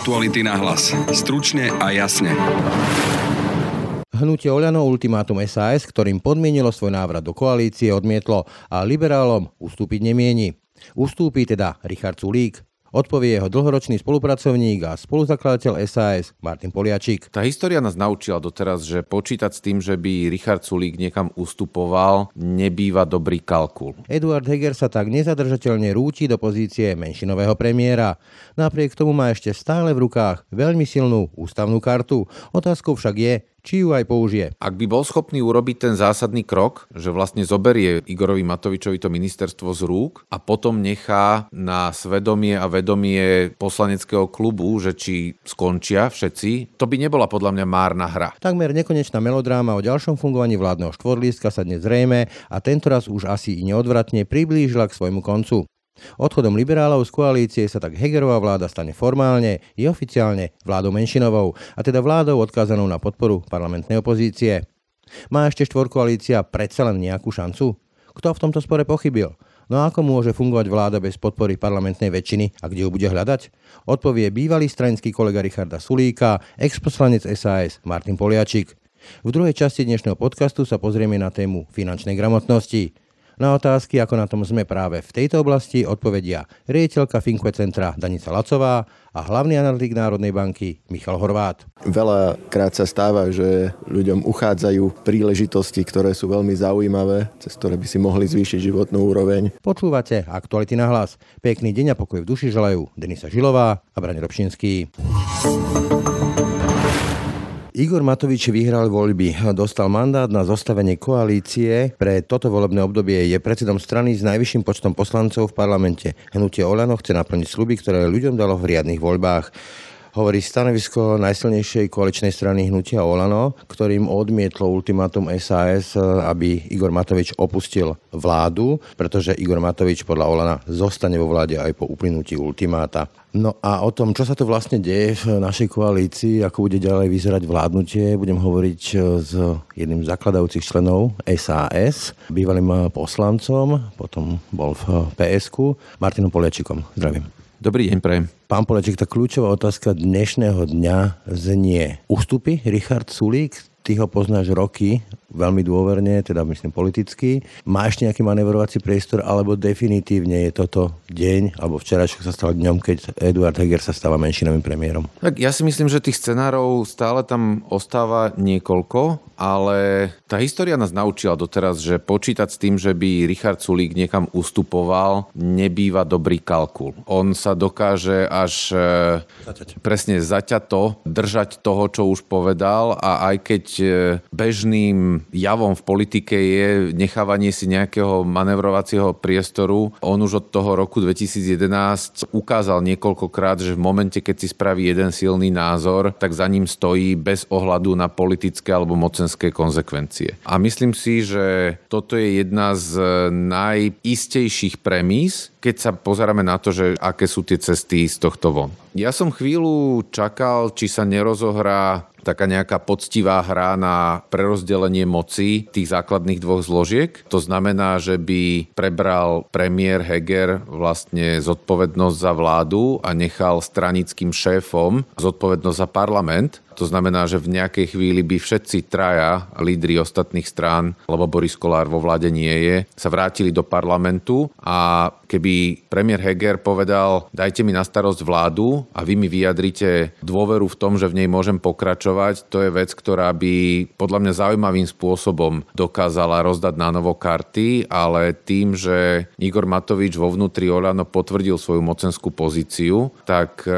Aktuality na hlas. Stručne a jasne. Hnutie Oľano ultimátum SAS, ktorým podmienilo svoj návrat do koalície, odmietlo a liberálom ustúpiť nemieni. Ustúpi teda Richard Sulík, Odpovie jeho dlhoročný spolupracovník a spoluzakladateľ SAS Martin Poliačík. Tá história nás naučila doteraz, že počítať s tým, že by Richard Sulík niekam ustupoval, nebýva dobrý kalkul. Eduard Heger sa tak nezadržateľne rúti do pozície menšinového premiéra. Napriek tomu má ešte stále v rukách veľmi silnú ústavnú kartu. Otázkou však je, či ju aj použije. Ak by bol schopný urobiť ten zásadný krok, že vlastne zoberie Igorovi Matovičovi to ministerstvo z rúk a potom nechá na svedomie a vedomie poslaneckého klubu, že či skončia všetci, to by nebola podľa mňa márna hra. Takmer nekonečná melodráma o ďalšom fungovaní vládneho štvorlístka sa dnes zrejme a tentoraz už asi i neodvratne priblížila k svojmu koncu. Odchodom liberálov z koalície sa tak Hegerová vláda stane formálne i oficiálne vládou menšinovou, a teda vládou odkázanou na podporu parlamentnej opozície. Má ešte štvorkoalícia predsa len nejakú šancu? Kto v tomto spore pochybil? No a ako môže fungovať vláda bez podpory parlamentnej väčšiny a kde ju bude hľadať? Odpovie bývalý stranický kolega Richarda Sulíka, exposlanec SAS Martin Poliačik. V druhej časti dnešného podcastu sa pozrieme na tému finančnej gramotnosti. Na otázky, ako na tom sme práve v tejto oblasti, odpovedia riaditeľka Finque Centra Danica Lacová a hlavný analytik Národnej banky Michal Horvát. Veľakrát sa stáva, že ľuďom uchádzajú príležitosti, ktoré sú veľmi zaujímavé, cez ktoré by si mohli zvýšiť životnú úroveň. Počúvate Aktuality na hlas. Pekný deň a pokoj v duši želajú Denisa Žilová a Brani Robšinský. Igor Matovič vyhral voľby, dostal mandát na zostavenie koalície. Pre toto volebné obdobie je predsedom strany s najvyšším počtom poslancov v parlamente. Hnutie Olano chce naplniť sluby, ktoré ľuďom dalo v riadnych voľbách hovorí stanovisko najsilnejšej koaličnej strany hnutia Olano, ktorým odmietlo ultimátum SAS, aby Igor Matovič opustil vládu, pretože Igor Matovič podľa Olana zostane vo vláde aj po uplynutí ultimáta. No a o tom, čo sa to vlastne deje v našej koalícii, ako bude ďalej vyzerať vládnutie, budem hovoriť s jedným z zakladajúcich členov SAS, bývalým poslancom, potom bol v PSK, Martinom Poliačikom. Zdravím. Dobrý deň, pre. Pán Poleček, tá kľúčová otázka dnešného dňa znie. Ustupy Richard Sulík, ty ho poznáš roky, veľmi dôverne, teda myslím politicky. Má ešte nejaký manevrovací priestor, alebo definitívne je toto deň, alebo včerajšok sa stal dňom, keď Eduard Heger sa stáva menšinovým premiérom? Tak ja si myslím, že tých scenárov stále tam ostáva niekoľko, ale tá história nás naučila doteraz, že počítať s tým, že by Richard Sulík niekam ustupoval, nebýva dobrý kalkul. On sa dokáže až Zaťať. presne zaťato držať toho, čo už povedal a aj keď e, bežným javom v politike je nechávanie si nejakého manevrovacieho priestoru. On už od toho roku 2011 ukázal niekoľkokrát, že v momente, keď si spraví jeden silný názor, tak za ním stojí bez ohľadu na politické alebo mocenské konsekvencie. A myslím si, že toto je jedna z najistejších premís, keď sa pozeráme na to, že aké sú tie cesty z tohto von. Ja som chvíľu čakal, či sa nerozohrá taká nejaká poctivá hra na prerozdelenie moci tých základných dvoch zložiek. To znamená, že by prebral premiér Heger vlastne zodpovednosť za vládu a nechal stranickým šéfom zodpovednosť za parlament. To znamená, že v nejakej chvíli by všetci traja lídry ostatných strán, lebo Boris Kolár vo vláde nie je, sa vrátili do parlamentu a keby premiér Heger povedal, dajte mi na starosť vládu a vy mi vyjadrite dôveru v tom, že v nej môžem pokračovať, to je vec, ktorá by podľa mňa zaujímavým spôsobom dokázala rozdať na novo karty, ale tým, že Igor Matovič vo vnútri Olano potvrdil svoju mocenskú pozíciu, tak e,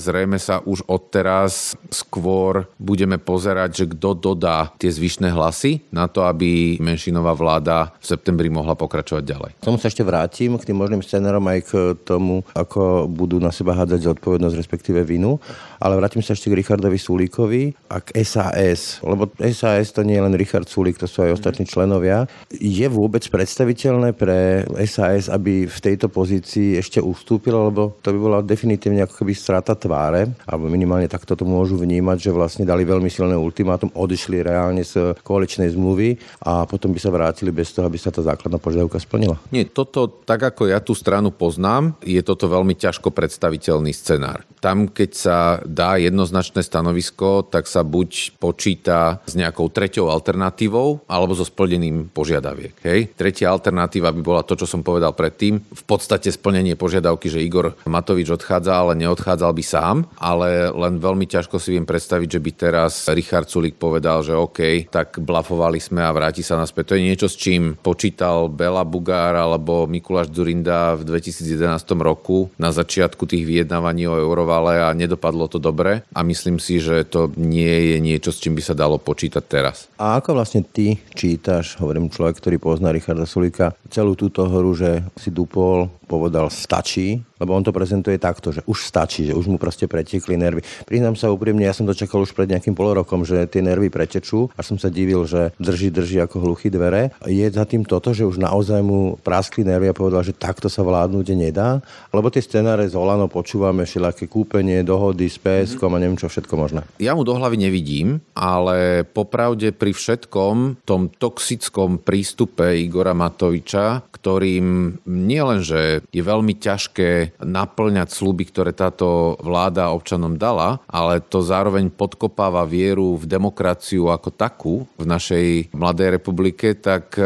zrejme sa už odteraz skôr skôr budeme pozerať, že kto dodá tie zvyšné hlasy na to, aby menšinová vláda v septembri mohla pokračovať ďalej. K tomu sa ešte vrátim, k tým možným scenárom aj k tomu, ako budú na seba hádzať zodpovednosť, respektíve vinu. Ale vrátim sa ešte k Richardovi Sulíkovi a k SAS, lebo SAS to nie je len Richard Sulík, to sú aj ostatní členovia. Je vôbec predstaviteľné pre SAS, aby v tejto pozícii ešte ustúpilo, lebo to by bola definitívne ako keby strata tváre, alebo minimálne takto to môžu vnímať, že vlastne dali veľmi silné ultimátum, odišli reálne z koaličnej zmluvy a potom by sa vrátili bez toho, aby sa tá základná požiadavka splnila. Nie, toto, tak ako ja tú stranu poznám, je toto veľmi ťažko predstaviteľný scenár. Tam, keď sa dá jednoznačné stanovisko, tak sa buď počíta s nejakou treťou alternatívou alebo so splneným požiadaviek. Hej? Tretia alternatíva by bola to, čo som povedal predtým. V podstate splnenie požiadavky, že Igor Matovič odchádza, ale neodchádzal by sám, ale len veľmi ťažko si viem predstaviť, že by teraz Richard Sulik povedal, že OK, tak blafovali sme a vráti sa naspäť. To je niečo, s čím počítal Bela Bugár alebo Mikuláš Durinda v 2011 roku na začiatku tých vyjednávaní o Eurovale a nedopadlo to dobre a myslím si, že to nie je niečo, s čím by sa dalo počítať teraz. A ako vlastne ty čítaš, hovorím človek, ktorý pozná Richarda Sulika, celú túto hru, že si dupol, povedal stačí, lebo on to prezentuje takto, že už stačí, že už mu proste pretiekli nervy. Priznám sa úprimne, ja som to čakal už pred nejakým polorokom, že tie nervy pretečú a som sa divil, že drží, drží ako hluchý dvere. Je za tým toto, že už naozaj mu praskli nervy a povedal, že takto sa vládnuť nedá, lebo tie scenáre z Olano počúvame všelijaké kúpenie, dohody s PSK a neviem čo všetko možné. Ja mu do hlavy nevidím, ale popravde pri všetkom tom toxickom prístupe Igora Matoviča, ktorým nielenže je veľmi ťažké naplňať sluby, ktoré táto vláda občanom dala, ale to zároveň podkopáva vieru v demokraciu ako takú v našej mladej republike, tak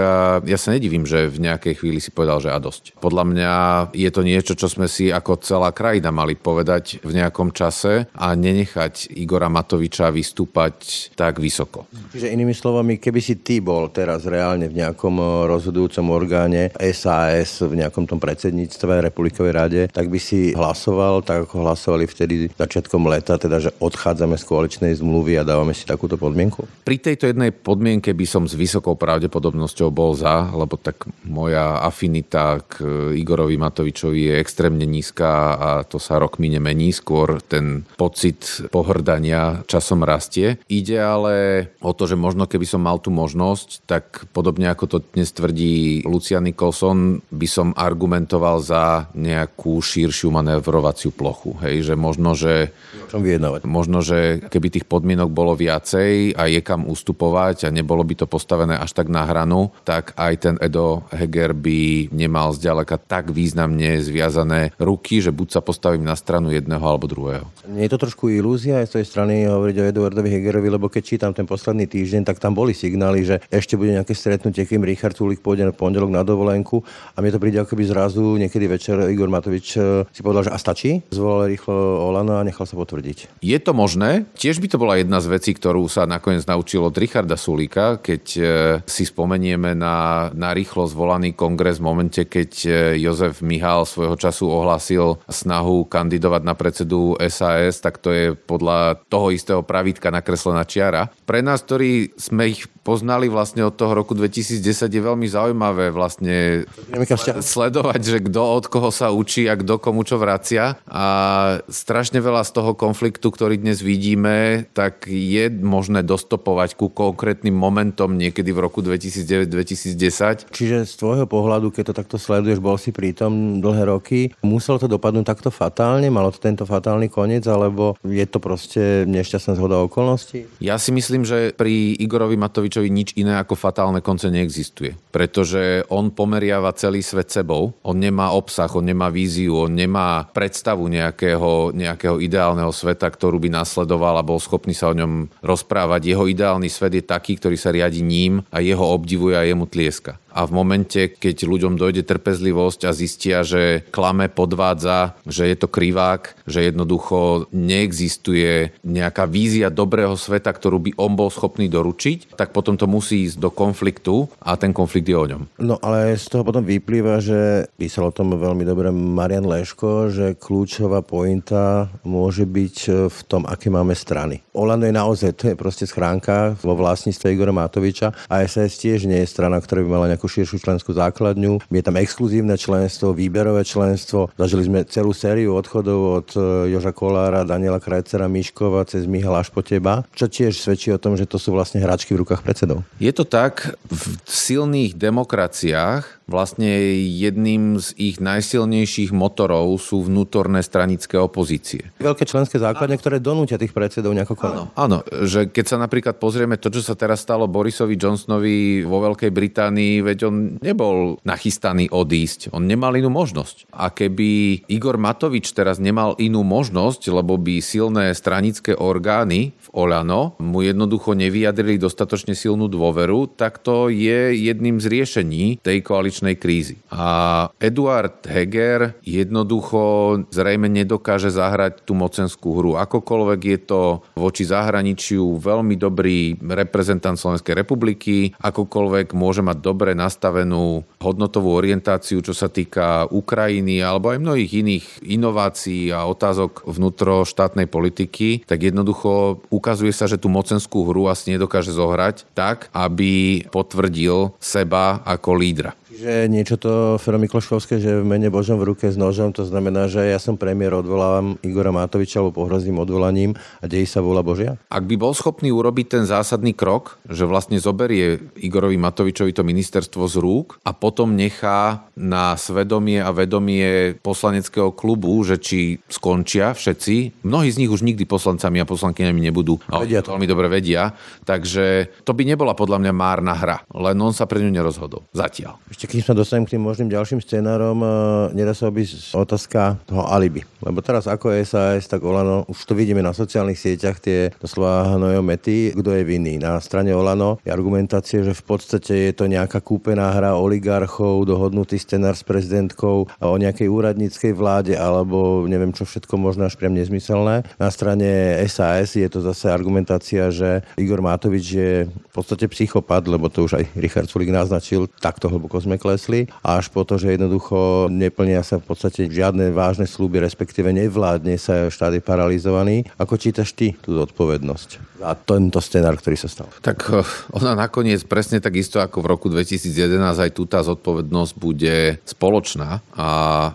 ja sa nedivím, že v nejakej chvíli si povedal, že a dosť. Podľa mňa je to niečo, čo sme si ako celá krajina mali povedať v nejakom čase a nenechať Igora Matoviča vystúpať tak vysoko. Čiže inými slovami, keby si ty bol teraz reálne v nejakom rozhodujúcom orgáne SAS, v nejakom tom predsedníctve, Republikovej rade, tak by si hlasoval tak, ako hlasovali vtedy začiatkom leta, teda, že odchádzame z koaličnej zmluvy a dávame si takúto podmienku? Pri tejto jednej podmienke by som s vysokou pravdepodobnosťou bol za, lebo tak moja afinita k Igorovi Matovičovi je extrémne nízka a to sa rokmi nemení, skôr ten pocit pohrdania časom rastie. Ide ale o to, že možno keby som mal tú možnosť, tak podobne ako to dnes tvrdí Lucian Nicholson, by som argumentoval za nejakú širšiu manévrovaciu plochu. Hej, že možno, že, možno, že keby tých podmienok bolo viacej a je kam ustupovať a nebolo by to postavené až tak na hranu, tak aj ten Edo Heger by nemal zďaleka tak významne zviazané ruky, že buď sa postavím na stranu jedného alebo druhého. Nie je to trošku ilúzia aj z tej strany hovoriť o Eduardovi Hegerovi, lebo keď čítam ten posledný týždeň, tak tam boli signály, že ešte bude nejaké stretnutie, kým Richard Sulik pôjde na pondelok na dovolenku a mne to príde ako by zrazu niekedy večer Igor Matovič eh, si povedal, že a stačí, zvolal rýchlo Olano a nechal sa potvrdiť. Je to možné. Tiež by to bola jedna z vecí, ktorú sa nakoniec naučil od Richarda Sulíka, keď eh, si spomenieme na, na rýchlo zvolaný kongres v momente, keď eh, Jozef Mihal svojho času ohlásil snahu kandidovať na predsedu SAS, tak to je podľa toho istého pravítka nakreslená čiara. Pre nás, ktorí sme ich poznali vlastne od toho roku 2010, je veľmi zaujímavé vlastne sledovať, že kto od koho sa učí a kto komu čo vracia. A strašne veľa z toho konfliktu, ktorý dnes vidíme, tak je možné dostopovať ku konkrétnym momentom niekedy v roku 2009-2010. Čiže z tvojho pohľadu, keď to takto sleduješ, bol si prítom dlhé roky, muselo to dopadnúť takto fatálne? Malo to tento fatálny koniec, alebo je to proste nešťastná zhoda okolností? Ja si myslím, že pri Igorovi Matovičovi Matovičovi nič iné ako fatálne konce neexistuje. Pretože on pomeriava celý svet sebou, on nemá obsah, on nemá víziu, on nemá predstavu nejakého, nejakého ideálneho sveta, ktorú by nasledoval a bol schopný sa o ňom rozprávať. Jeho ideálny svet je taký, ktorý sa riadi ním a jeho obdivuje a jemu tlieska a v momente, keď ľuďom dojde trpezlivosť a zistia, že klame, podvádza, že je to krivák, že jednoducho neexistuje nejaká vízia dobrého sveta, ktorú by on bol schopný doručiť, tak potom to musí ísť do konfliktu a ten konflikt je o ňom. No ale z toho potom vyplýva, že písal o tom veľmi dobre Marian Leško, že kľúčová pointa môže byť v tom, aké máme strany. Olano je naozaj, to je proste schránka vo vlastníctve Igora Matoviča a SAS tiež nie je strana, ktorá by mala nejakú širšiu členskú základňu. Je tam exkluzívne členstvo, výberové členstvo. Zažili sme celú sériu odchodov od e, Joža Kolára, Daniela Krajcera, Miškova cez Michal až po teba, čo tiež svedčí o tom, že to sú vlastne hračky v rukách predsedov. Je to tak, v silných demokraciách vlastne jedným z ich najsilnejších motorov sú vnútorné stranické opozície. Veľké členské základne, ktoré donútia tých predsedov nejako konať. Áno, áno, že keď sa napríklad pozrieme to, čo sa teraz stalo Borisovi Johnsonovi vo Veľkej Británii, veď on nebol nachystaný odísť, on nemal inú možnosť. A keby Igor Matovič teraz nemal inú možnosť, lebo by silné stranické orgány v Olano mu jednoducho nevyjadrili dostatočne silnú dôveru, tak to je jedným z riešení tej koaličnej krízy. A Eduard Heger jednoducho zrejme nedokáže zahrať tú mocenskú hru. Akokoľvek je to voči zahraničiu veľmi dobrý reprezentant Slovenskej republiky, akokoľvek môže mať dobre nastavenú hodnotovú orientáciu, čo sa týka Ukrajiny alebo aj mnohých iných inovácií a otázok vnútroštátnej politiky, tak jednoducho ukazuje sa, že tú mocenskú hru asi nedokáže zohrať tak, aby potvrdil seba ako lídra. Čiže niečo to Fero Mikloškovské, že v mene Božom v ruke s nožom, to znamená, že ja som premiér, odvolávam Igora Matoviča alebo pohrozím odvolaním a dejí sa vôľa Božia? Ak by bol schopný urobiť ten zásadný krok, že vlastne zoberie Igorovi Matovičovi to ministerstvo z rúk a potom nechá na svedomie a vedomie poslaneckého klubu, že či skončia všetci, mnohí z nich už nikdy poslancami a poslankyňami nebudú, vedia to. veľmi dobre vedia, takže to by nebola podľa mňa márna hra, len on sa pre ňu nerozhodol. Zatiaľ. Ešte kým sa dostanem k tým možným ďalším scenárom, e, nedá sa obísť otázka toho alibi. Lebo teraz ako SAS, tak Olano, už to vidíme na sociálnych sieťach, tie doslova mety, kto je vinný. Na strane Olano je argumentácia, že v podstate je to nejaká kúpená hra oligarchov, dohodnutý scenár s prezidentkou o nejakej úradníckej vláde, alebo neviem čo všetko možno až priam nezmyselné. Na strane SAS je to zase argumentácia, že Igor Matovič je v podstate psychopat, lebo to už aj Richard Sulik naznačil, takto hlboko sme klesli, až po to, že jednoducho neplnia sa v podstate žiadne vážne slúby, respektíve nevládne sa štát je paralizovaný. Ako čítaš ty tú zodpovednosť za tento scenár, ktorý sa stal? Tak eh, ona nakoniec presne tak isto ako v roku 2011 aj tu tá zodpovednosť bude spoločná a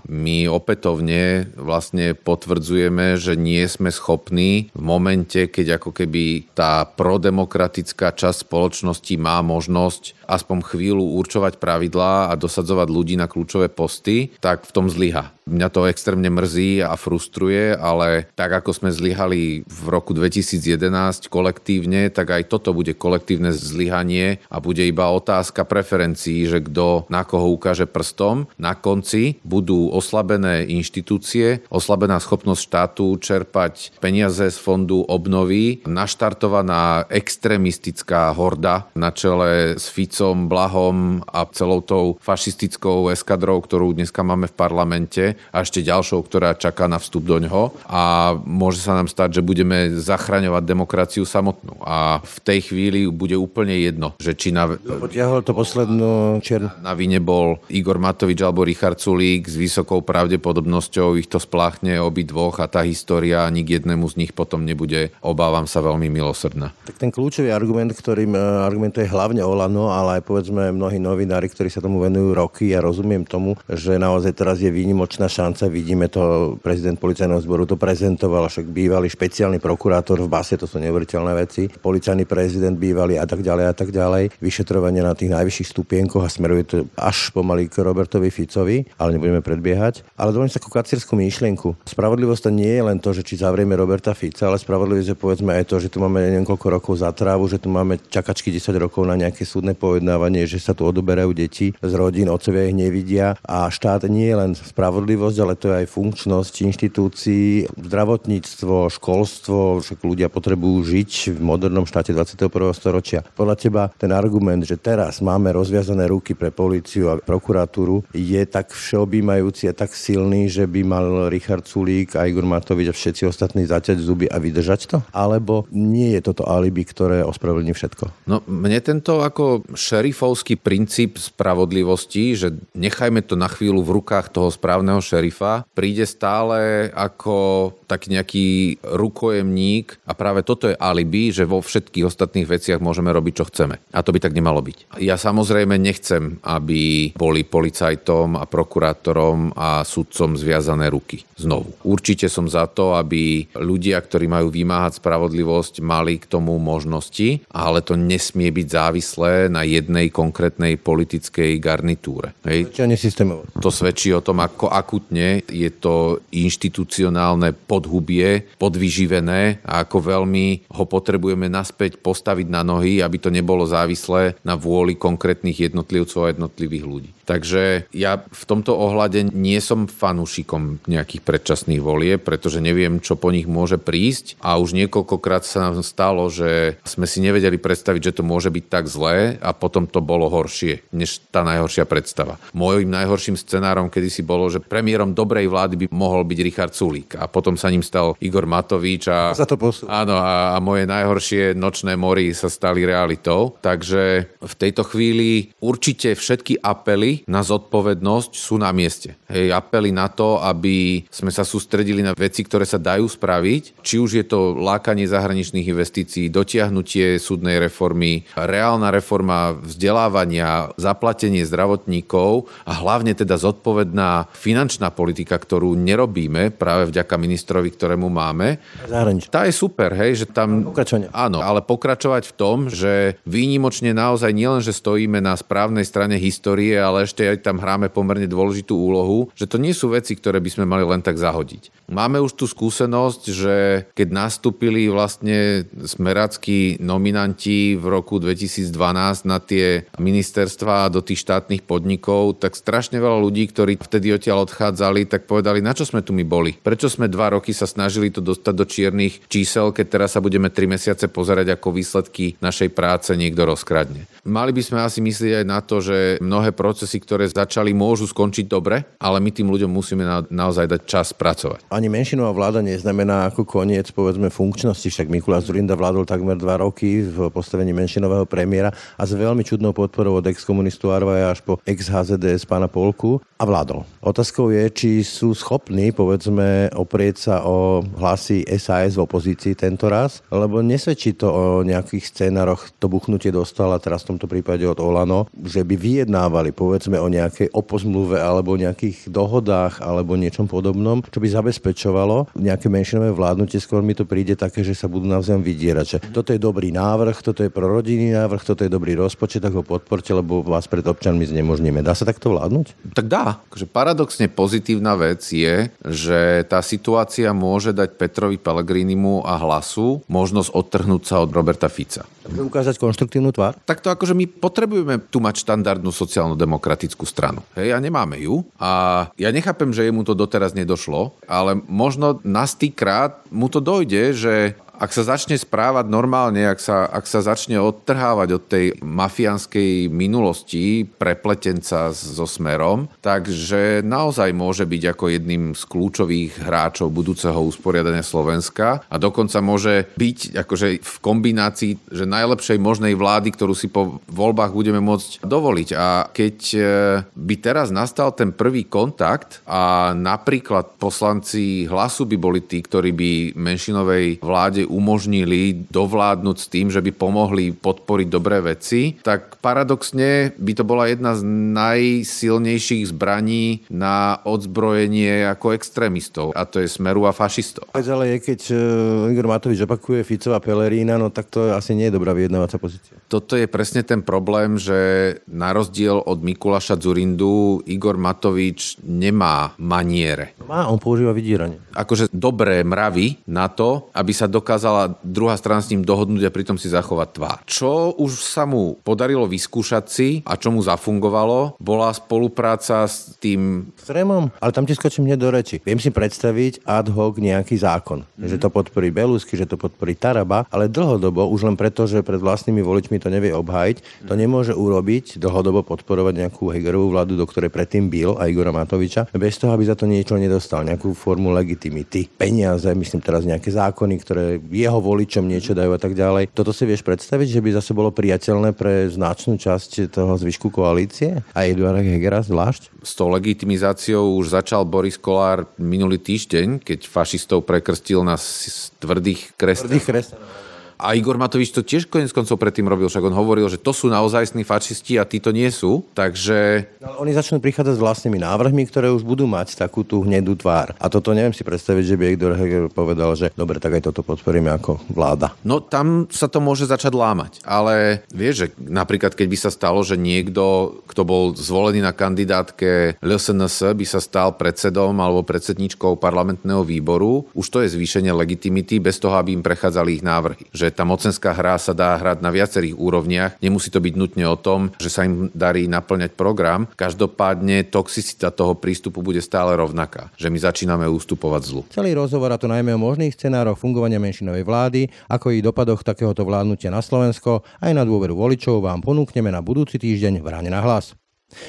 my opätovne vlastne potvrdzujeme, že nie sme schopní v momente, keď ako keby tá prodemokratická časť spoločnosti má možnosť aspoň chvíľu určovať pravidlá a dosadzovať ľudí na kľúčové posty, tak v tom zlyha. Mňa to extrémne mrzí a frustruje, ale tak ako sme zlyhali v roku 2011 kolektívne, tak aj toto bude kolektívne zlyhanie a bude iba otázka preferencií, že kto na koho ukáže prstom. Na konci budú oslabené inštitúcie, oslabená schopnosť štátu čerpať peniaze z fondu obnovy, naštartovaná extrémistická horda na čele s Ficom, Blahom a celou tou fašistickou eskadrou, ktorú dneska máme v parlamente a ešte ďalšou, ktorá čaká na vstup do ňoho a môže sa nám stať, že budeme zachraňovať demokraciu samotnú a v tej chvíli bude úplne jedno, že či na... Potiahol to poslednú čiernu. Na vine bol Igor Matovič alebo Richard Sulík s vysokou pravdepodobnosťou ich to spláchne obi dvoch a tá história ani k jednému z nich potom nebude, obávam sa, veľmi milosrdná. Tak ten kľúčový argument, ktorým e, argumentuje hlavne Olano, ale aj povedzme mnohí novinári, ktorí sa tomu venujú roky, ja rozumiem tomu, že naozaj teraz je výnimočná značná šanca, vidíme to, prezident policajného zboru to prezentoval, však bývalý špeciálny prokurátor v base, to sú neuveriteľné veci, policajný prezident bývalý a tak ďalej a tak ďalej, vyšetrovanie na tých najvyšších stupienkoch a smeruje to až pomaly k Robertovi Ficovi, ale nebudeme predbiehať. Ale dovolím sa takú kacírskú myšlienku. Spravodlivosť to nie je len to, že či zavrieme Roberta Fica, ale spravodlivosť je povedzme aj to, že tu máme niekoľko rokov za trávu, že tu máme čakačky 10 rokov na nejaké súdne pojednávanie, že sa tu odoberajú deti z rodín, otcovia ich nevidia a štát nie je len spravodlivý spravodlivosť, ale to je aj funkčnosť inštitúcií, zdravotníctvo, školstvo, však ľudia potrebujú žiť v modernom štáte 21. storočia. Podľa teba ten argument, že teraz máme rozviazané ruky pre políciu a prokuratúru, je tak všeobjímajúci a tak silný, že by mal Richard Sulík a Igor Matovič a všetci ostatní zaťať zuby a vydržať to? Alebo nie je toto alibi, ktoré ospravedlní všetko? No, mne tento ako šerifovský princíp spravodlivosti, že nechajme to na chvíľu v rukách toho správneho šerifa, príde stále ako taký nejaký rukojemník a práve toto je alibi, že vo všetkých ostatných veciach môžeme robiť, čo chceme. A to by tak nemalo byť. Ja samozrejme nechcem, aby boli policajtom a prokurátorom a sudcom zviazané ruky. Znovu. Určite som za to, aby ľudia, ktorí majú vymáhať spravodlivosť, mali k tomu možnosti, ale to nesmie byť závislé na jednej konkrétnej politickej garnitúre. Hej. To svedčí o tom, ako akutne je to inštitucionálne podhubie, podvyživené a ako veľmi ho potrebujeme naspäť postaviť na nohy, aby to nebolo závislé na vôli konkrétnych jednotlivcov a jednotlivých ľudí. Takže ja v tomto ohľade nie som fanúšikom nejakých predčasných volie, pretože neviem, čo po nich môže prísť a už niekoľkokrát sa nám stalo, že sme si nevedeli predstaviť, že to môže byť tak zlé a potom to bolo horšie, než tá najhoršia predstava. Mojím najhorším scenárom kedysi bolo, že premiérom dobrej vlády by mohol byť Richard Sulík a potom sa ním stal Igor Matovič a, za to áno, a, a moje najhoršie nočné mory sa stali realitou. Takže v tejto chvíli určite všetky apely na zodpovednosť sú na mieste. Hej, apely na to, aby sme sa sústredili na veci, ktoré sa dajú spraviť, či už je to lákanie zahraničných investícií, dotiahnutie súdnej reformy, reálna reforma vzdelávania, zaplatenie zdravotníkov a hlavne teda zodpovedná finančná politika, ktorú nerobíme práve vďaka ministrovi, ktorému máme. Zahranič. Tá je super, hej, že tam... Pokračovanie. Áno, ale pokračovať v tom, že výnimočne naozaj nielen, že stojíme na správnej strane histórie, ale ešte aj tam hráme pomerne dôležitú úlohu, že to nie sú veci, ktoré by sme mali len tak zahodiť. Máme už tú skúsenosť, že keď nastúpili vlastne smeráckí nominanti v roku 2012 na tie ministerstva do tých štátnych podnikov, tak strašne veľa ľudí, ktorí vtedy odtiaľ odchádzali, tak povedali, na čo sme tu my boli? Prečo sme dva roky sa snažili to dostať do čiernych čísel, keď teraz sa budeme tri mesiace pozerať, ako výsledky našej práce niekto rozkradne. Mali by sme asi myslieť aj na to, že mnohé procesy, ktoré začali, môžu skončiť dobre, ale my tým ľuďom musíme na, naozaj dať čas pracovať. Ani menšinová vláda neznamená ako koniec, povedzme, funkčnosti. Však Mikulás Zurinda vládol takmer dva roky v postavení menšinového premiéra a s veľmi čudnou podporou od ex-komunistu Arvaja až po ex-HZDS pána Polku a vládol. Otázkou je, či sú schopní, povedzme, oprieť sa o hlasy SAS v opozícii tento raz, lebo nesvedčí to o nejakých scénaroch, to buchnutie dostala teraz v tomto prípade od Olano, že by vyjednávali, povedzme, o nejakej opozmluve alebo nejakých dohodách alebo niečom podobnom, čo by zabezpečovalo nejaké menšinové vládnutie. Skôr mi to príde také, že sa budú navzájom vydierať. Že toto je dobrý návrh, toto je prorodinný návrh, toto je dobrý rozpočet, tak ho podporte, lebo vás pred občanmi znemožníme. Dá sa takto vládnuť? Tak dá. Takže paradoxne pozitívna vec je, že tá situácia môže dať Petrovi Pellegrinimu a hlasu možnosť odtrhnúť sa od Roberta Fica. Ukázať konštruktívnu tvár? Tak to akože my potrebujeme tu mať štandardnú sociálno-demokratickú stranu. Hej, a nemáme ju. A ja nechápem, že jemu to doteraz nedošlo, ale možno na krát mu to dojde, že ak sa začne správať normálne, ak sa, ak sa začne odtrhávať od tej mafiánskej minulosti prepletenca so smerom, takže naozaj môže byť ako jedným z kľúčových hráčov budúceho usporiadania Slovenska a dokonca môže byť akože v kombinácii, že najlepšej možnej vlády, ktorú si po voľbách budeme môcť dovoliť. A keď e, by teraz nastal ten prvý kontakt a napríklad poslanci hlasu by boli tí, ktorí by menšinovej vláde umožnili dovládnuť s tým, že by pomohli podporiť dobré veci, tak paradoxne by to bola jedna z najsilnejších zbraní na odzbrojenie ako extrémistov a to je smeru a fašistov. Ale je, keď e, Igor Matovič opakuje Ficova Pelerína, no tak to asi nie je dobrá vyjednávacia pozícia. Toto je presne ten problém, že na rozdiel od Mikulaša Zurindu Igor Matovič nemá maniere. Má, on používa vydieranie. Akože dobré mravy na to, aby sa dokázal dokázala druhá strana s ním dohodnúť a pritom si zachovať tvár. Čo už sa mu podarilo vyskúšať si a čo mu zafungovalo, bola spolupráca s tým... Strémom, ale tam ti skočím mne do reči. Viem si predstaviť ad hoc nejaký zákon, mm-hmm. že to podporí Belusky, že to podporí Taraba, ale dlhodobo, už len preto, že pred vlastnými voličmi to nevie obhajiť, to nemôže urobiť, dlhodobo podporovať nejakú Hegerovú vládu, do ktorej predtým byl a Igora Matoviča, bez toho, aby za to niečo nedostal, nejakú formu legitimity, peniaze, myslím teraz nejaké zákony, ktoré jeho voličom niečo dajú a tak ďalej. Toto si vieš predstaviť, že by zase bolo priateľné pre značnú časť toho zvyšku koalície? A Eduarda Hegera zvlášť? S tou legitimizáciou už začal Boris Kolár minulý týždeň, keď fašistov prekrstil na tvrdých kresťanov. Tvrdých kresťanov a Igor Matovič to tiež konec koncov predtým robil, však on hovoril, že to sú naozajstní fašisti a tí to nie sú, takže... No, oni začnú prichádzať s vlastnými návrhmi, ktoré už budú mať takú tú hnedú tvár. A toto neviem si predstaviť, že by Igor Heger povedal, že dobre, tak aj toto podporíme ako vláda. No tam sa to môže začať lámať, ale vieš, že napríklad keď by sa stalo, že niekto, kto bol zvolený na kandidátke LSNS, by sa stal predsedom alebo predsedničkou parlamentného výboru, už to je zvýšenie legitimity bez toho, aby im prechádzali ich návrhy. Že tá mocenská hra sa dá hrať na viacerých úrovniach. Nemusí to byť nutne o tom, že sa im darí naplňať program. Každopádne toxicita toho prístupu bude stále rovnaká, že my začíname ústupovať zlu. Celý rozhovor a to najmä o možných scenároch fungovania menšinovej vlády, ako i dopadoch takéhoto vládnutia na Slovensko, aj na dôveru voličov vám ponúkneme na budúci týždeň v ráne na hlas.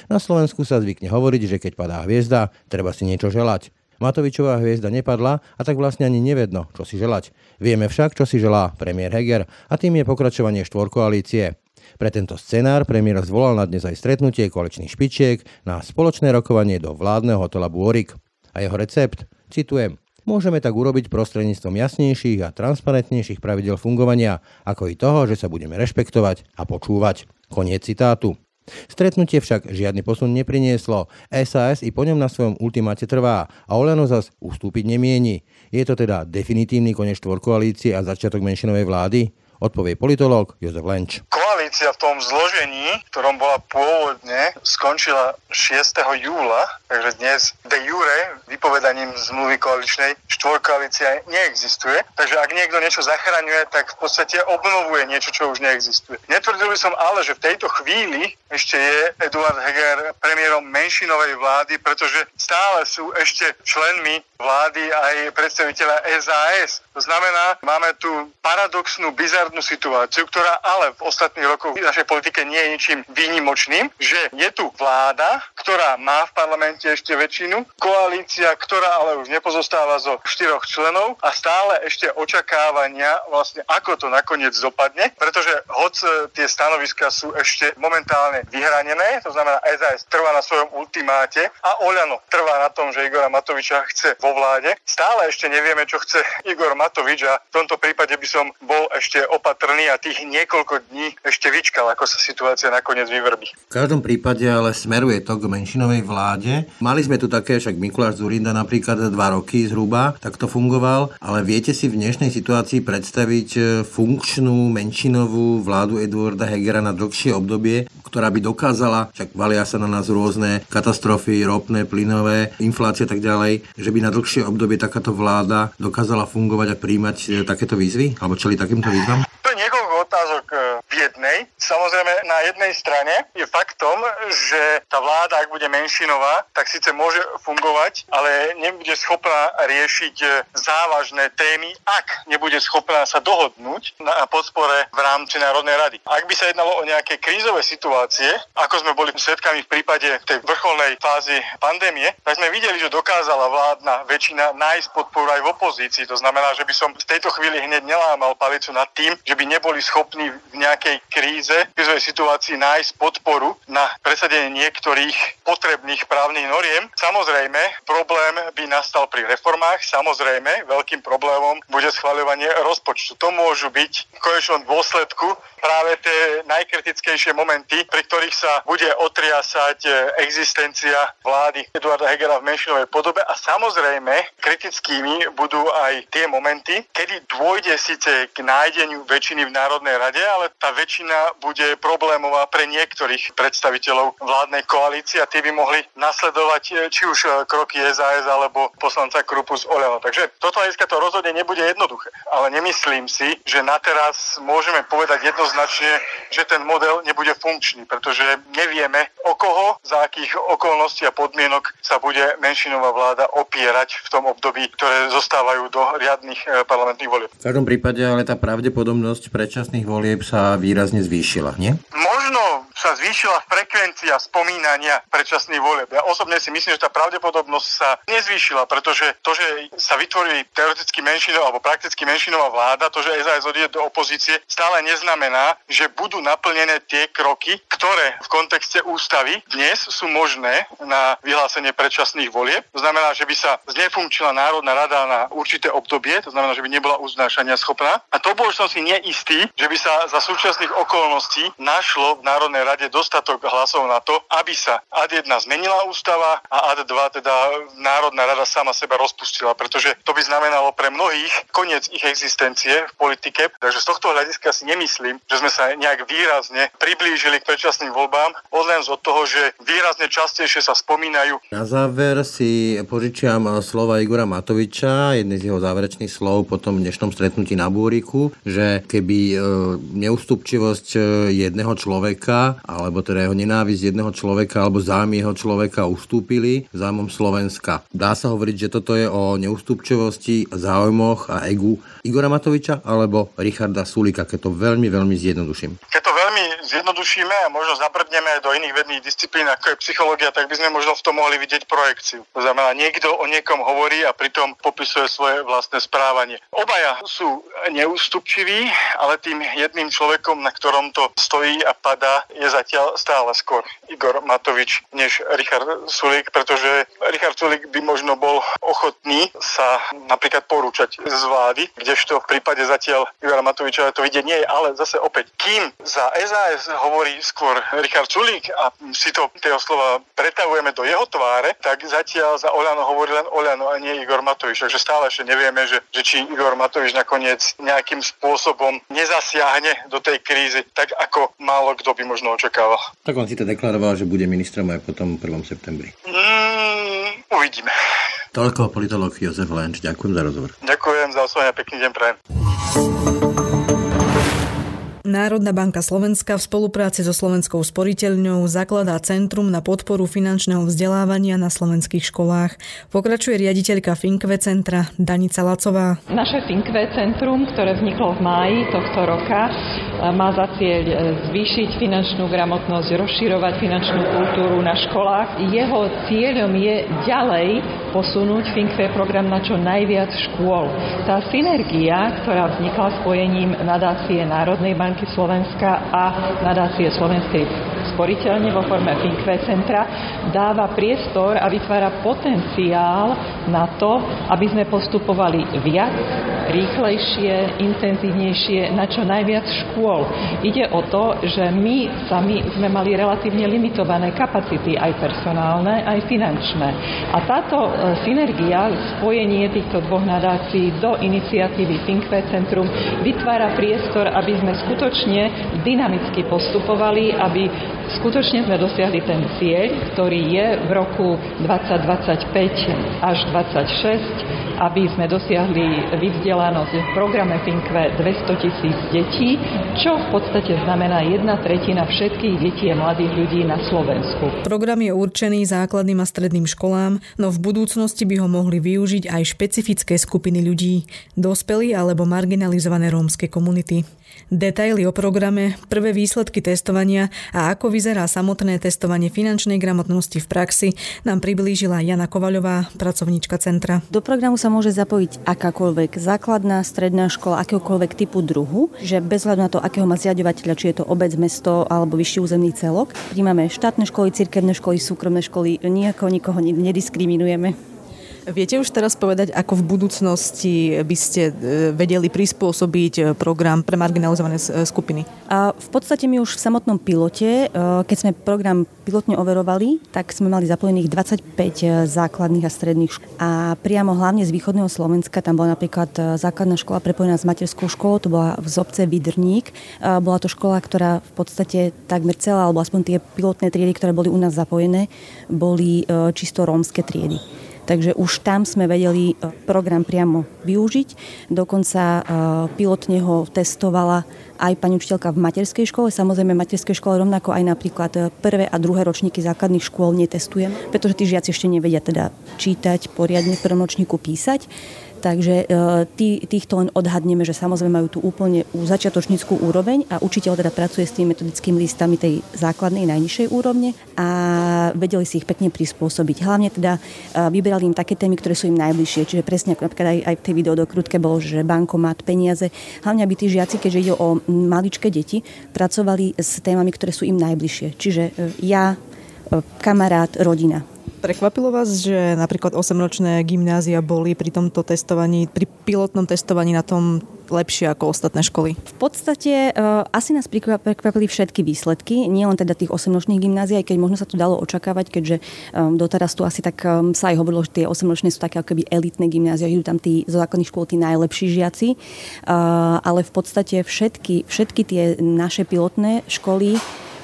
Na Slovensku sa zvykne hovoriť, že keď padá hviezda, treba si niečo želať. Matovičová hviezda nepadla a tak vlastne ani nevedno, čo si želať. Vieme však, čo si želá premiér Heger a tým je pokračovanie štvorkoalície. Pre tento scenár premiér zvolal na dnes aj stretnutie koaličných špičiek na spoločné rokovanie do vládneho hotela Bôrik. A jeho recept? Citujem. Môžeme tak urobiť prostredníctvom jasnejších a transparentnejších pravidel fungovania, ako i toho, že sa budeme rešpektovať a počúvať. Koniec citátu. Stretnutie však žiadny posun neprinieslo. SAS i po ňom na svojom ultimáte trvá a Olano zas ustúpiť nemieni. Je to teda definitívny konec štvorkoalície a začiatok menšinovej vlády? Odpovie politológ Jozef Lenč. Koalícia v tom zložení, v ktorom bola pôvodne, skončila 6. júla, takže dnes de jure vypovedaním zmluvy koaličnej štvorkoalícia neexistuje. Takže ak niekto niečo zachraňuje, tak v podstate obnovuje niečo, čo už neexistuje. Netvrdil by som ale, že v tejto chvíli ešte je Eduard Heger premiérom menšinovej vlády, pretože stále sú ešte členmi vlády aj predstaviteľa SAS. To znamená, máme tu paradoxnú, bizarnú situáciu, ktorá ale v ostatných rokoch v našej politike nie je ničím výnimočným, že je tu vláda, ktorá má v parlamente ešte väčšinu, koalícia, ktorá ale už nepozostáva zo štyroch členov a stále ešte očakávania vlastne ako to nakoniec dopadne, pretože hoc tie stanoviska sú ešte momentálne vyhranené, to znamená SAS trvá na svojom ultimáte a Oľano trvá na tom, že Igora Matoviča chce vo vláde. Stále ešte nevieme, čo chce Igor Matovič a v tomto prípade by som bol ešte opatrný a tých niekoľko dní ešte vyčkal, ako sa situácia nakoniec vyvrbí. V každom prípade ale smeruje to k menšinovej vláde. Mali sme tu také, však Mikuláš Zurinda napríklad dva roky zhruba, tak to fungoval, ale viete si v dnešnej situácii predstaviť e, funkčnú menšinovú vládu Eduarda Hegera na dlhšie obdobie, ktorá by dokázala, však valia sa na nás rôzne katastrofy, ropné, plynové, inflácie a tak ďalej, že by na dlhšie obdobie takáto vláda dokázala fungovať a príjmať e, takéto výzvy? Alebo čeli takýmto výzvam? To je niekoľko otázok e, jednej. Samozrejme, na jednej strane je faktom, že tá vláda, ak bude menšinová, tak síce môže fungovať, ale nebude schopná riešiť e, závažné témy, ak nebude schopná sa dohodnúť na podpore v rámci Národnej rady. Ak by sa jednalo o nejaké krízové situácie, ako sme boli svetkami v prípade tej vrcholnej fázy pandémie, tak sme videli, že dokázala vládna väčšina nájsť podporu aj v opozícii. To znamená, že by som v tejto chvíli hneď nelámal palicu nad tým, že by neboli schopní v nejakej kríze, v krízovej situácii nájsť podporu na presadenie niektorých potrebných právnych noriem. Samozrejme, problém by nastal pri reformách, samozrejme, veľkým problémom bude schváľovanie rozpočtu. To môžu byť v konečnom dôsledku práve tie najkritickejšie momenty, pri ktorých sa bude otriasať e, existencia vlády Eduarda Hegera v menšinovej podobe a samozrejme kritickými budú aj tie momenty, kedy dôjde síce k nájdeniu väčšiny v Národnej rade, ale tá väčšina bude problémová pre niektorých predstaviteľov vládnej koalície a tí by mohli nasledovať e, či už e, kroky SAS alebo poslanca Krupu z. Takže toto hľadiska to rozhodne nebude jednoduché, ale nemyslím si, že na teraz môžeme povedať jednoznačne jednoznačne, že ten model nebude funkčný, pretože nevieme, o koho, za akých okolností a podmienok sa bude menšinová vláda opierať v tom období, ktoré zostávajú do riadnych e, parlamentných volieb. V každom prípade ale tá pravdepodobnosť predčasných volieb sa výrazne zvýšila, nie? Možno sa zvýšila frekvencia spomínania predčasných volieb. Ja osobne si myslím, že tá pravdepodobnosť sa nezvýšila, pretože to, že sa vytvorí teoreticky menšinová alebo prakticky menšinová vláda, to, že SAS odíde do opozície, stále neznamená, že budú naplnené tie kroky, ktoré v kontexte ústavy dnes sú možné na vyhlásenie predčasných volieb. To znamená, že by sa znefunkčila Národná rada na určité obdobie, to znamená, že by nebola uznášania schopná. A to bol som si neistý, že by sa za súčasných okolností našlo v Národnej rade dostatok hlasov na to, aby sa AD 1 zmenila ústava a AD 2 teda Národná rada sama seba rozpustila, pretože to by znamenalo pre mnohých koniec ich existencie v politike. Takže z tohto hľadiska si nemyslím, že sme sa nejak výrazne priblížili k predčasným voľbám, odlen od toho, že výrazne častejšie sa spomínajú. Na záver si požičiam slova Igora Matoviča, jedný z jeho záverečných slov po tom dnešnom stretnutí na Búriku, že keby e, e, jedného človeka, alebo teda jeho nenávisť jedného človeka, alebo zájmy jeho človeka ustúpili zájmom Slovenska. Dá sa hovoriť, že toto je o neústupčivosti, záujmoch a egu Igora Matoviča alebo Richarda Sulika, keď to veľmi, veľmi zjednoduším. Keď to veľmi zjednodušíme a možno zabrdneme aj do iných vedných disciplín, ako je psychológia, tak by sme možno v tom mohli vidieť projekciu. To znamená, niekto o niekom hovorí a pritom popisuje svoje vlastné správanie. Obaja sú neústupčiví, ale tým jedným človekom, na ktorom to stojí a padá, je zatiaľ stále skôr Igor Matovič než Richard Sulík, pretože Richard Sulík by možno bol ochotný sa napríklad porúčať z vlády, kdežto v prípade zatiaľ Igora Matoviča to vidieť nie je, ale zase opäť, kým za SAS hovorí skôr Richard Sulík a si to tie slova pretavujeme do jeho tváre, tak zatiaľ za Oľano hovorí len Oľano a nie Igor Matovič. Takže stále ešte nevieme, že, že či Igor Matovič nakoniec nejakým spôsobom nezasiahne do tej krízy, tak ako málo kto by možno očakával. Tak on si to deklaroval, že bude ministrom aj potom 1. septembri. Mm, uvidíme. Toľko politolog Jozef Lenč. Ďakujem za rozhovor. Ďakujem za oslovenie, pekný deň prajem. Národná banka Slovenska v spolupráci so Slovenskou sporiteľňou zakladá Centrum na podporu finančného vzdelávania na slovenských školách. Pokračuje riaditeľka Finkve centra Danica Lacová. Naše Finkve centrum, ktoré vzniklo v máji tohto roka, má za cieľ e, zvýšiť finančnú gramotnosť, rozširovať finančnú kultúru na školách. Jeho cieľom je ďalej posunúť Finkve program na čo najviac škôl. Tá synergia, ktorá vznikla spojením nadácie Národnej banky banky Slovenska a nadácie Slovenskej sporiteľne vo forme Finkve centra dáva priestor a vytvára potenciál na to, aby sme postupovali viac, rýchlejšie, intenzívnejšie na čo najviac škôl. Ide o to, že my sami sme mali relatívne limitované kapacity, aj personálne, aj finančné. A táto e, synergia, spojenie týchto dvoch nadácií do iniciatívy Finkve Centrum vytvára priestor, aby sme skutočne dynamicky postupovali, aby skutočne sme dosiahli ten cieľ, ktorý je v roku 2025 až 2026, aby sme dosiahli vyvzdelanosť v programe FINKVE 200 tisíc detí, čo v podstate znamená jedna tretina všetkých detí a mladých ľudí na Slovensku. Program je určený základným a stredným školám, no v budúcnosti by ho mohli využiť aj špecifické skupiny ľudí, dospelí alebo marginalizované rómske komunity. Detaily o programe, prvé výsledky testovania a ako vyzerá samotné testovanie finančnej gramotnosti v praxi nám priblížila Jana Kovaľová, pracovníčka centra. Do programu sa môže zapojiť akákoľvek základná, stredná škola, akéhokoľvek typu druhu, že bez hľadu na to, akého má zriadovateľa, či je to obec, mesto alebo vyšší územný celok. Príjmame štátne školy, cirkevné školy, súkromné školy, nejako nikoho nediskriminujeme. Viete už teraz povedať, ako v budúcnosti by ste e, vedeli prispôsobiť e, program pre marginalizované e, skupiny? A v podstate my už v samotnom pilote, keď sme program pilotne overovali, tak sme mali zapojených 25 základných a stredných škôl. A priamo hlavne z východného Slovenska, tam bola napríklad základná škola prepojená s materskou školou, to bola v Zobce Vidrník. Bola to škola, ktorá v podstate takmer celá, alebo aspoň tie pilotné triedy, ktoré boli u nás zapojené, boli čisto rómske triedy. Takže už tam sme vedeli e, program priamo využiť. Dokonca e, pilotne ho testovala aj pani učiteľka v materskej škole. Samozrejme, materskej škole rovnako aj napríklad e, prvé a druhé ročníky základných škôl netestujem, pretože tí žiaci ešte nevedia teda čítať, poriadne v prvom ročníku písať Takže tý, týchto len odhadneme, že samozrejme majú tú úplne začiatočníckú úroveň a učiteľ teda pracuje s tými metodickými listami tej základnej najnižšej úrovne a vedeli si ich pekne prispôsobiť. Hlavne teda vyberali im také témy, ktoré sú im najbližšie. Čiže presne ako napríklad aj, aj v tej videodokrutke bolo, že bankomat, peniaze. Hlavne aby tí žiaci, keďže ide o maličké deti, pracovali s témami, ktoré sú im najbližšie. Čiže ja, kamarát, rodina. Prekvapilo vás, že napríklad 8-ročné gymnázia boli pri tomto testovaní, pri pilotnom testovaní na tom lepšie ako ostatné školy? V podstate uh, asi nás prekvapili všetky výsledky, nielen teda tých 8-ročných gymnázií, aj keď možno sa to dalo očakávať, keďže um, doteraz tu asi tak um, sa aj hovorilo, že tie 8-ročné sú také ako elitné gymnázia, idú tam tí zo základných škôl tí najlepší žiaci, ale v podstate všetky, všetky tie naše pilotné školy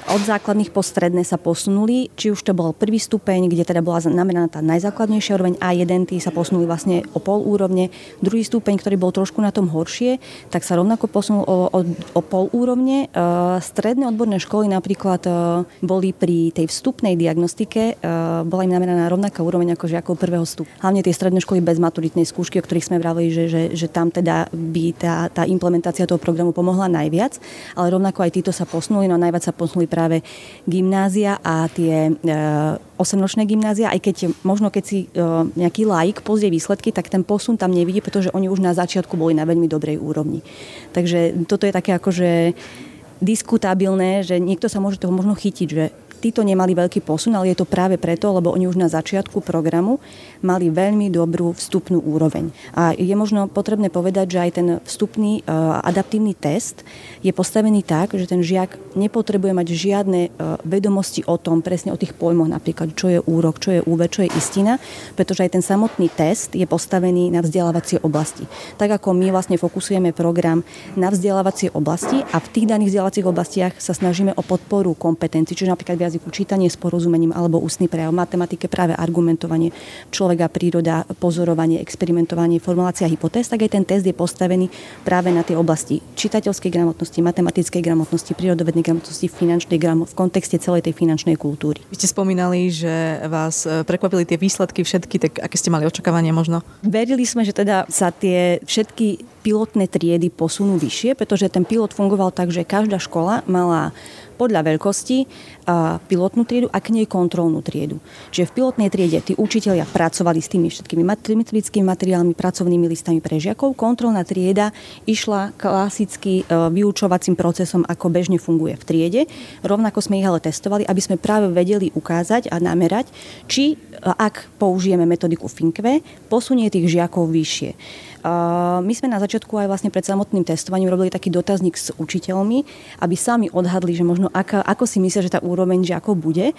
od základných po stredné sa posunuli, či už to bol prvý stupeň, kde teda bola nameraná tá najzákladnejšia úroveň A1, tí sa posunuli vlastne o pol úrovne, druhý stupeň, ktorý bol trošku na tom horšie, tak sa rovnako posunul o, o, o pol úrovne. E, stredné odborné školy napríklad e, boli pri tej vstupnej diagnostike, e, bola im nameraná rovnaká úroveň ako žiakov prvého stupu. Hlavne tie stredné školy bez maturitnej skúšky, o ktorých sme vravili, že, že, že tam teda by tá, tá implementácia toho programu pomohla najviac, ale rovnako aj títo sa posunuli, no najviac sa posunuli práve gymnázia a tie 8-ročné e, gymnázia, aj keď možno keď si e, nejaký laik pozrie výsledky, tak ten posun tam nevidí, pretože oni už na začiatku boli na veľmi dobrej úrovni. Takže toto je také akože diskutabilné, že niekto sa môže toho možno chytiť, že títo nemali veľký posun, ale je to práve preto, lebo oni už na začiatku programu mali veľmi dobrú vstupnú úroveň. A je možno potrebné povedať, že aj ten vstupný uh, adaptívny test je postavený tak, že ten žiak nepotrebuje mať žiadne uh, vedomosti o tom, presne o tých pojmoch napríklad, čo je úrok, čo je úve, čo je istina, pretože aj ten samotný test je postavený na vzdelávacie oblasti. Tak ako my vlastne fokusujeme program na vzdelávacie oblasti a v tých daných vzdelávacích oblastiach sa snažíme o podporu kompetencií, čiže napríklad viac jazyku čítanie s porozumením alebo ústny prejav, matematike práve argumentovanie, človek a príroda, pozorovanie, experimentovanie, formulácia hypotéz, tak aj ten test je postavený práve na tie oblasti čitateľskej gramotnosti, matematickej gramotnosti, prírodovednej gramotnosti, finančnej gramotnosti v kontexte celej tej finančnej kultúry. Vy ste spomínali, že vás e, prekvapili tie výsledky všetky, tak aké ste mali očakávania možno? Verili sme, že teda sa tie všetky pilotné triedy posunú vyššie, pretože ten pilot fungoval tak, že každá škola mala podľa veľkosti pilotnú triedu a k nej kontrolnú triedu. Čiže v pilotnej triede tí učiteľia pracovali s tými všetkými metodickými materiálmi, pracovnými listami pre žiakov. Kontrolná trieda išla klasicky e, vyučovacím procesom, ako bežne funguje v triede. Rovnako sme ich ale testovali, aby sme práve vedeli ukázať a namerať, či e, ak použijeme metodiku Finkve, posunie tých žiakov vyššie. My sme na začiatku aj vlastne pred samotným testovaním robili taký dotazník s učiteľmi, aby sami odhadli, že možno aká, ako si myslia, že tá úroveň žiakov bude.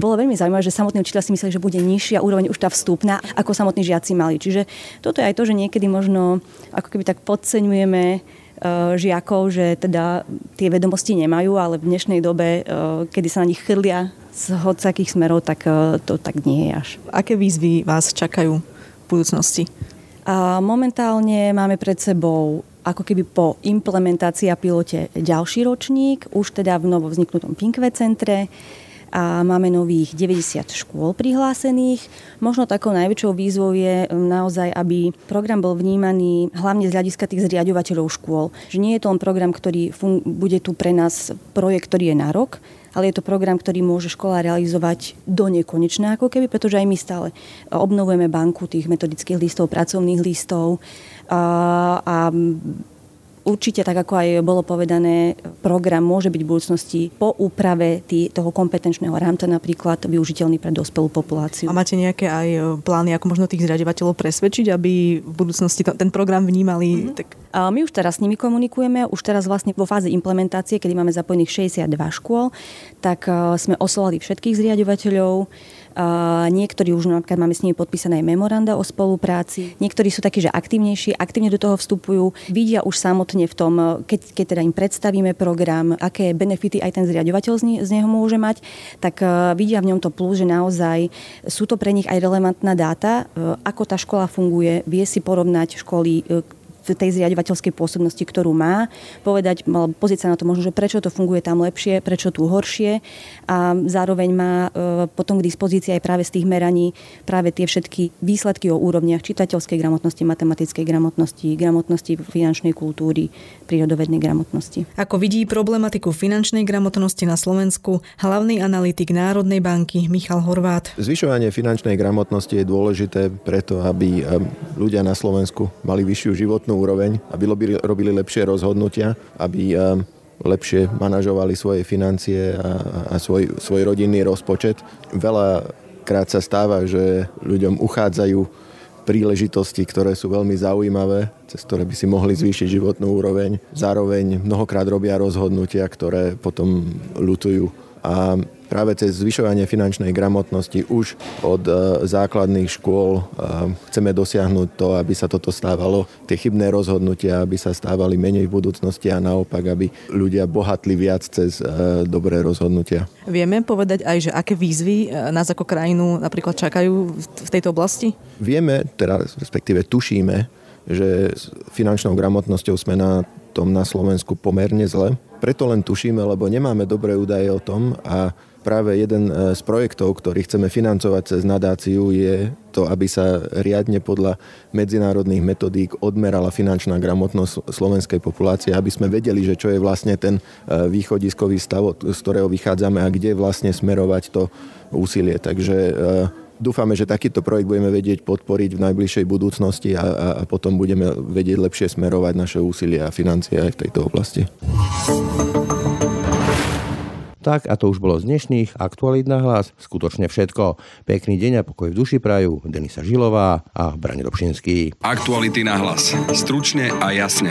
Bolo veľmi zaujímavé, že samotní učiteľ si mysleli, že bude nižšia úroveň už tá vstupná, ako samotní žiaci mali. Čiže toto je aj to, že niekedy možno ako keby tak podceňujeme e, žiakov, že teda tie vedomosti nemajú, ale v dnešnej dobe, e, kedy sa na nich chrlia z hocakých smerov, tak e, to tak nie je až. Aké výzvy vás čakajú v budúcnosti? A momentálne máme pred sebou ako keby po implementácii a pilote ďalší ročník, už teda v novo vzniknutom Pinkve centre a máme nových 90 škôl prihlásených. Možno takou najväčšou výzvou je um, naozaj, aby program bol vnímaný hlavne z hľadiska tých zriadovateľov škôl. Že nie je to len program, ktorý fun- bude tu pre nás projekt, ktorý je na rok, ale je to program, ktorý môže škola realizovať do nekonečná ako keby, pretože aj my stále obnovujeme banku tých metodických listov, pracovných listov a, a Určite, tak ako aj bolo povedané, program môže byť v budúcnosti po úprave tý, toho kompetenčného rámca napríklad využiteľný pre dospelú populáciu. A máte nejaké aj e, plány, ako možno tých zriadovateľov presvedčiť, aby v budúcnosti ten program vnímali? Mm-hmm. Tak... A my už teraz s nimi komunikujeme, už teraz vlastne vo fáze implementácie, kedy máme zapojených 62 škôl, tak e, sme oslovali všetkých zriadovateľov, niektorí už napríklad máme s nimi podpísané aj memoranda o spolupráci. Niektorí sú takí, že aktívnejší, aktívne do toho vstupujú, vidia už samotne v tom, keď, keď teda im predstavíme program, aké benefity aj ten zriadovateľ z, ne, z neho môže mať, tak uh, vidia v ňom to plus, že naozaj sú to pre nich aj relevantná dáta, uh, ako tá škola funguje, vie si porovnať školy, uh, v tej zriadovateľskej pôsobnosti, ktorú má, povedať, pozrieť sa na to možno, že prečo to funguje tam lepšie, prečo tu horšie a zároveň má e, potom k dispozícii aj práve z tých meraní práve tie všetky výsledky o úrovniach čitateľskej gramotnosti, matematickej gramotnosti, gramotnosti finančnej kultúry, prírodovednej gramotnosti. Ako vidí problematiku finančnej gramotnosti na Slovensku hlavný analytik Národnej banky Michal Horvát. Zvyšovanie finančnej gramotnosti je dôležité preto, aby eh, ľudia na Slovensku mali vyššiu životnú úroveň, aby robili lepšie rozhodnutia, aby eh, lepšie manažovali svoje financie a, a svoj, svoj rodinný rozpočet. Veľa krát sa stáva, že ľuďom uchádzajú príležitosti, ktoré sú veľmi zaujímavé, cez ktoré by si mohli zvýšiť životnú úroveň. Zároveň mnohokrát robia rozhodnutia, ktoré potom lutujú. A práve cez zvyšovanie finančnej gramotnosti už od e, základných škôl e, chceme dosiahnuť to, aby sa toto stávalo, tie chybné rozhodnutia, aby sa stávali menej v budúcnosti a naopak, aby ľudia bohatli viac cez e, dobré rozhodnutia. Vieme povedať aj, že aké výzvy nás ako krajinu napríklad čakajú v tejto oblasti? Vieme, teda respektíve tušíme, že s finančnou gramotnosťou sme na tom na Slovensku pomerne zle. Preto len tušíme, lebo nemáme dobré údaje o tom a práve jeden e, z projektov, ktorý chceme financovať cez nadáciu, je to, aby sa riadne podľa medzinárodných metodík odmerala finančná gramotnosť slovenskej populácie, aby sme vedeli, že čo je vlastne ten e, východiskový stav, z ktorého vychádzame a kde vlastne smerovať to úsilie. Takže e, dúfame, že takýto projekt budeme vedieť podporiť v najbližšej budúcnosti a, a, a potom budeme vedieť lepšie smerovať naše úsilie a financie aj v tejto oblasti. Tak a to už bolo z dnešných aktualít na hlas. Skutočne všetko. Pekný deň a pokoj v duši prajú Denisa Žilová a Brani Dobšinský. Aktuality na hlas. Stručne a jasne.